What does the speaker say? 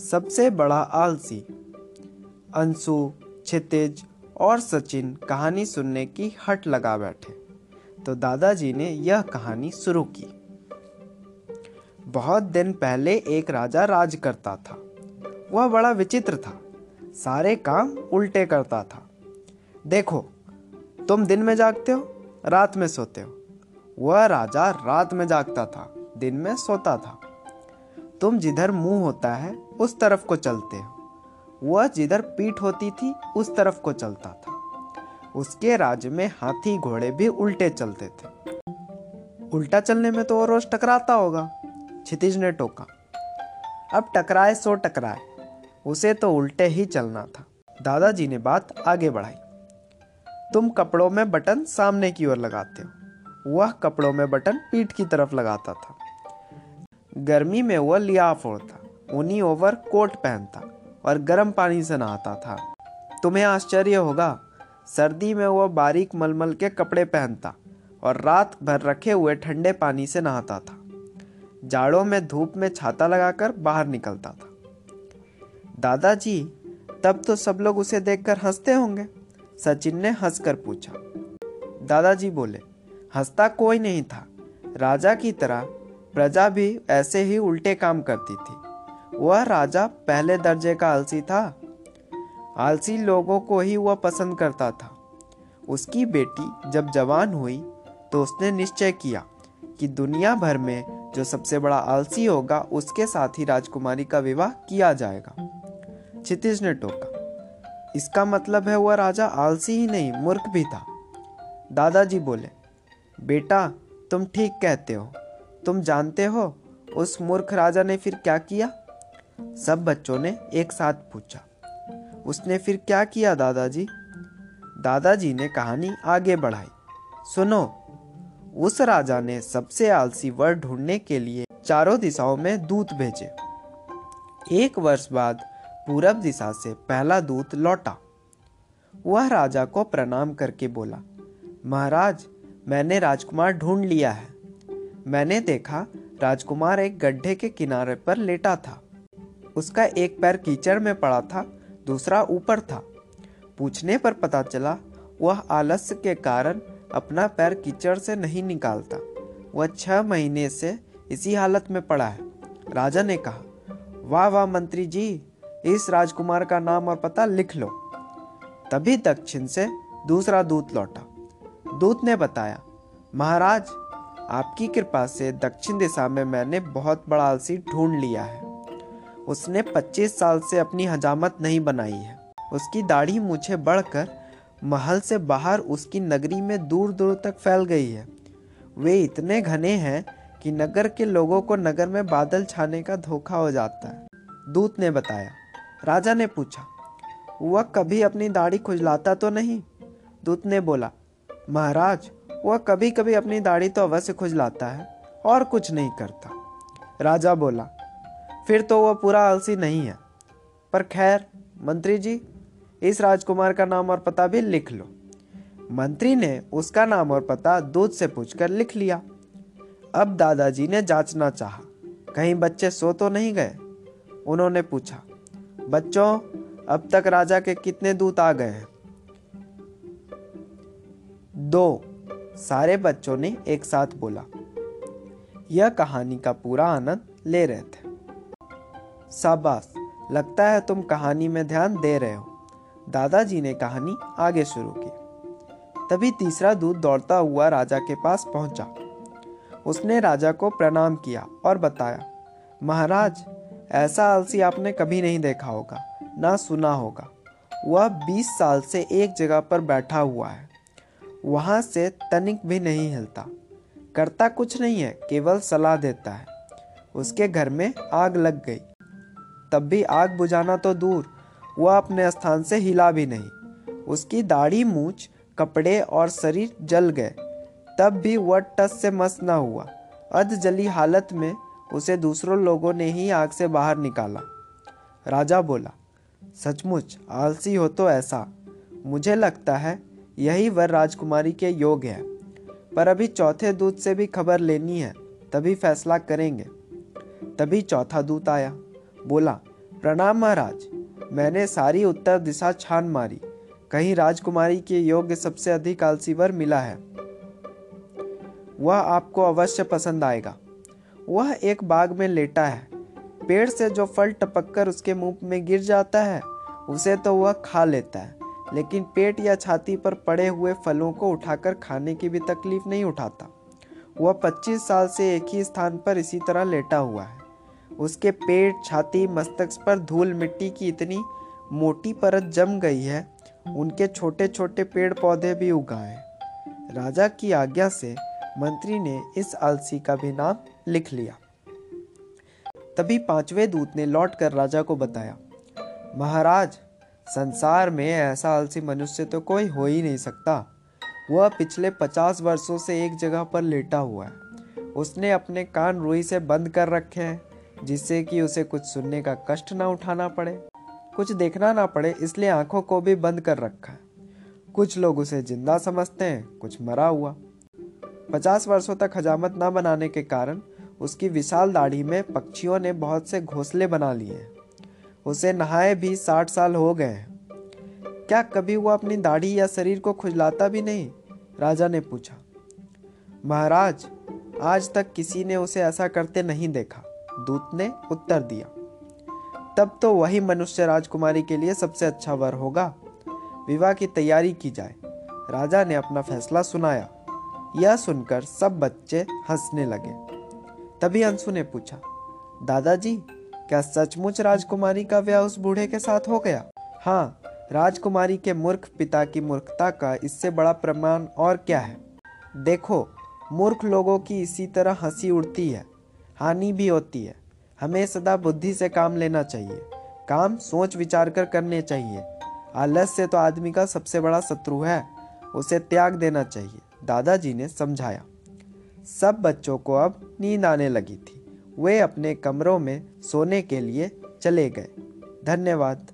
सबसे बड़ा आलसी। अंशु, क्षितिज और सचिन कहानी सुनने की हट लगा बैठे। तो दादाजी ने यह कहानी शुरू की। बहुत दिन पहले एक राजा राज करता था। वह बड़ा विचित्र था। सारे काम उल्टे करता था। देखो, तुम दिन में जागते हो, रात में सोते हो। वह राजा रात में जागता था, दिन में सोता था। तुम जिधर मुँह होता है, उस तरफ़ को चलते हो। वह जिधर पीठ होती थी, उस तरफ़ को चलता था। उसके राज्य में हाथी घोड़े भी उल्टे चलते थे। उल्टा चलने में तो वो रोज टकराता होगा, क्षितिज ने टोका। अब टकराए सो टकराए, उसे तो उल्टे ही चलना था। दादाजी ने बात आगे बढ़ाई। तुम कपड़ों में बटन सामने की ओर लगाते हो, वह कपड़ों में बटन पीठ की तरफ़ लगाता था। गर्मी में वह लियाफ ओढ़ता ऊनी ओवर कोट पहनता और गर्म पानी से नहाता था। तुम्हें आश्चर्य होगा, सर्दी में वह बारीक मलमल के कपड़े पहनता और रात भर रखे हुए ठंडे पानी से नहाता था। जाड़ों में धूप में छाता लगाकर बाहर निकलता था। दादाजी, तब तो सब लोग उसे देखकर हँसते होंगे, सचिन ने हंसकर पूछा। दादाजी बोले, हंसता कोई नहीं था, राजा की तरह प्रजा भी ऐसे ही उल्टे काम करती थी। वह राजा पहले दर्जे का आलसी था। आलसी लोगों को ही वह पसंद करता था। उसकी बेटी जब जवान हुई तो उसने निश्चय किया कि दुनिया भर में जो सबसे बड़ा आलसी होगा, उसके साथ ही राजकुमारी का विवाह किया जाएगा। क्षितिज ने टोका। इसका मतलब है वह राजा आलसी ही नहीं, मूर्ख भी था। दादाजी बोले, बेटा, तुम ठीक कहते हो। तुम जानते हो, उस मूर्ख राजा ने फिर क्या किया? सब बच्चों ने एक साथ पूछा। उसने फिर क्या किया दादाजी? दादाजी ने कहानी आगे बढ़ाई। सुनो, उस राजा ने सबसे आलसी वर ढूँढने के लिए चारों दिशाओं में दूत भेजे। एक वर्ष बाद पूरब दिशा से पहला दूत लौटा। वह राजा को प्रणाम करके बोला, महाराज, मैंने राजकुमार ढूंढ लिया है। मैंने देखा राजकुमार एक गड्ढे के किनारे पर लेटा था। उसका एक पैर कीचड़ में पड़ा था, दूसरा ऊपर था। पूछने पर पता चला, वह आलस्य के कारण अपना पैर कीचड़ से नहीं निकालता। वह छह महीने से इसी हालत में पड़ा है। राजा ने कहा, वाह वाह, मंत्री जी, इस राजकुमार का नाम और पता लिख लो। तभी दक्षिण से दूसरा दूत लौटा। दूत ने बताया, महाराज आपकी कृपा से दक्षिण दिशा में मैंने बहुत बड़ा आलसी ढूंढ लिया है। उसने 25 साल से अपनी हजामत नहीं बनाई है। उसकी दाढ़ी मुझे बढ़कर महल से बाहर उसकी नगरी में दूर दूर तक फैल गई है। वे इतने घने हैं कि नगर के लोगों को नगर में बादल छाने का धोखा हो जाता है। दूत ने बताया। राजा ने पूछा, वह कभी अपनी दाढ़ी खुजलाता तो नहीं? दूत ने बोला, महाराज वह कभी कभी अपनी दाढ़ी तो अवश्य खुजलाता है और कुछ नहीं करता। राजा बोला, फिर तो वह पूरा आलसी नहीं है। पर खैर, मंत्री जी, इस राजकुमार का नाम और पता भी लिख लो। मंत्री ने उसका नाम और पता दूध से पूछकर लिख लिया। अब दादाजी ने जांचना चाहा, कहीं बच्चे सो तो नहीं गए? उन्होंने पूछा, बच्चों, अब तक राजा के कितने दूत आ गए हैं? दो। सारे बच्चों ने एक साथ बोला, यह कहानी का पूरा आनंद ले रहे थे। शाबाश, लगता है तुम कहानी में ध्यान दे रहे हो। दादाजी ने कहानी आगे शुरू की। तभी तीसरा दूध दौड़ता हुआ राजा के पास पहुँचा। उसने राजा को प्रणाम किया और बताया, महाराज, ऐसा आलसी आपने कभी नहीं देखा होगा, ना सुना होगा। वह बीस साल से एक जगह पर बैठा हुआ है। वहाँ से तनिक भी नहीं हिलता। करता कुछ नहीं है, केवल सलाह देता है। उसके घर में आग लग गई। तब भी आग बुझाना तो दूर, वह अपने स्थान से हिला भी नहीं। उसकी दाढ़ी मूछ, कपड़े और शरीर जल गए। तब भी वह टस से मस न हुआ। अध जली हालत में उसे दूसरों लोगों ने ही आग से बाहर निकाला। राजा बोला, सचमुच, आलसी हो तो ऐसा। मुझे लगता है यही वर राजकुमारी के योग है। पर अभी चौथे दूत से भी खबर लेनी है, तभी फैसला करेंगे। तभी चौथा दूत आया, बोला, प्रणाम महाराज, मैंने सारी उत्तर दिशा छान मारी। कहीं राजकुमारी के योग्य सबसे अधिक आलसी वर मिला है। वह आपको अवश्य पसंद आएगा। वह एक बाग में लेटा है। पेड़ से जो फल टपककर उसके मुँह में गिर जाता है, उसे तो वह खा लेता है। लेकिन पेट या छाती पर पड़े हुए फलों को उठाकर खाने की भी तकलीफ़ नहीं उठाता। वह 25 साल से एक ही स्थान पर इसी तरह लेटा हुआ है। उसके पेट, छाती, मस्तक पर धूल मिट्टी की इतनी मोटी परत जम गई है, उनके छोटे छोटे पेड़ पौधे भी उगाए राजा की आज्ञा से मंत्री ने इस आलसी का भी नाम लिख लिया। तभी पाँचवें दूत ने लौटकर राजा को बताया, महाराज संसार में ऐसा आलसी मनुष्य तो कोई हो ही नहीं सकता। वह पिछले पचास वर्षों से एक जगह पर लेटा हुआ है। उसने अपने कान रुई से बंद कर रखे हैं, जिससे कि उसे कुछ सुनने का कष्ट ना उठाना पड़े। कुछ देखना ना पड़े, इसलिए आँखों को भी बंद कर रखा है। कुछ लोग उसे ज़िंदा समझते हैं, कुछ मरा हुआ। पचास वर्षों तक हजामत न बनाने के कारण उसकी विशाल दाढ़ी में पक्षियों ने बहुत से घोंसले बना लिए हैं। उसे नहाए भी साठ साल हो गए। क्या कभी वो अपनी दाढ़ी या शरीर को खुजलाता भी नहीं? राजा ने पूछा। महाराज, आज तक किसी ने उसे ऐसा करते नहीं देखा। दूत ने उत्तर दिया। तब तो वही मनुष्य राजकुमारी के लिए सबसे अच्छा वर होगा। विवाह की तैयारी की जाए। राजा ने अपना फैसला सुनाया। यह सुनकर सब बच्चे हंसने लगे। तभी अंशु ने पूछा, दादाजी क्या सचमुच राजकुमारी का ब्याह उस बूढ़े के साथ हो गया? हाँ राजकुमारी के मूर्ख पिता की मूर्खता का इससे बड़ा प्रमाण और क्या है? देखो, मूर्ख लोगों की इसी तरह हँसी उड़ती है, हानि भी होती है। हमें सदा बुद्धि से काम लेना चाहिए, काम सोच विचार कर करने चाहिए। आलस्य तो आदमी का सबसे बड़ा शत्रु है, उसे त्याग देना चाहिए, दादाजी ने समझाया। सब बच्चों को अब नींद आने लगी थी। वे अपने कमरों में सोने के लिए चले गए। धन्यवाद।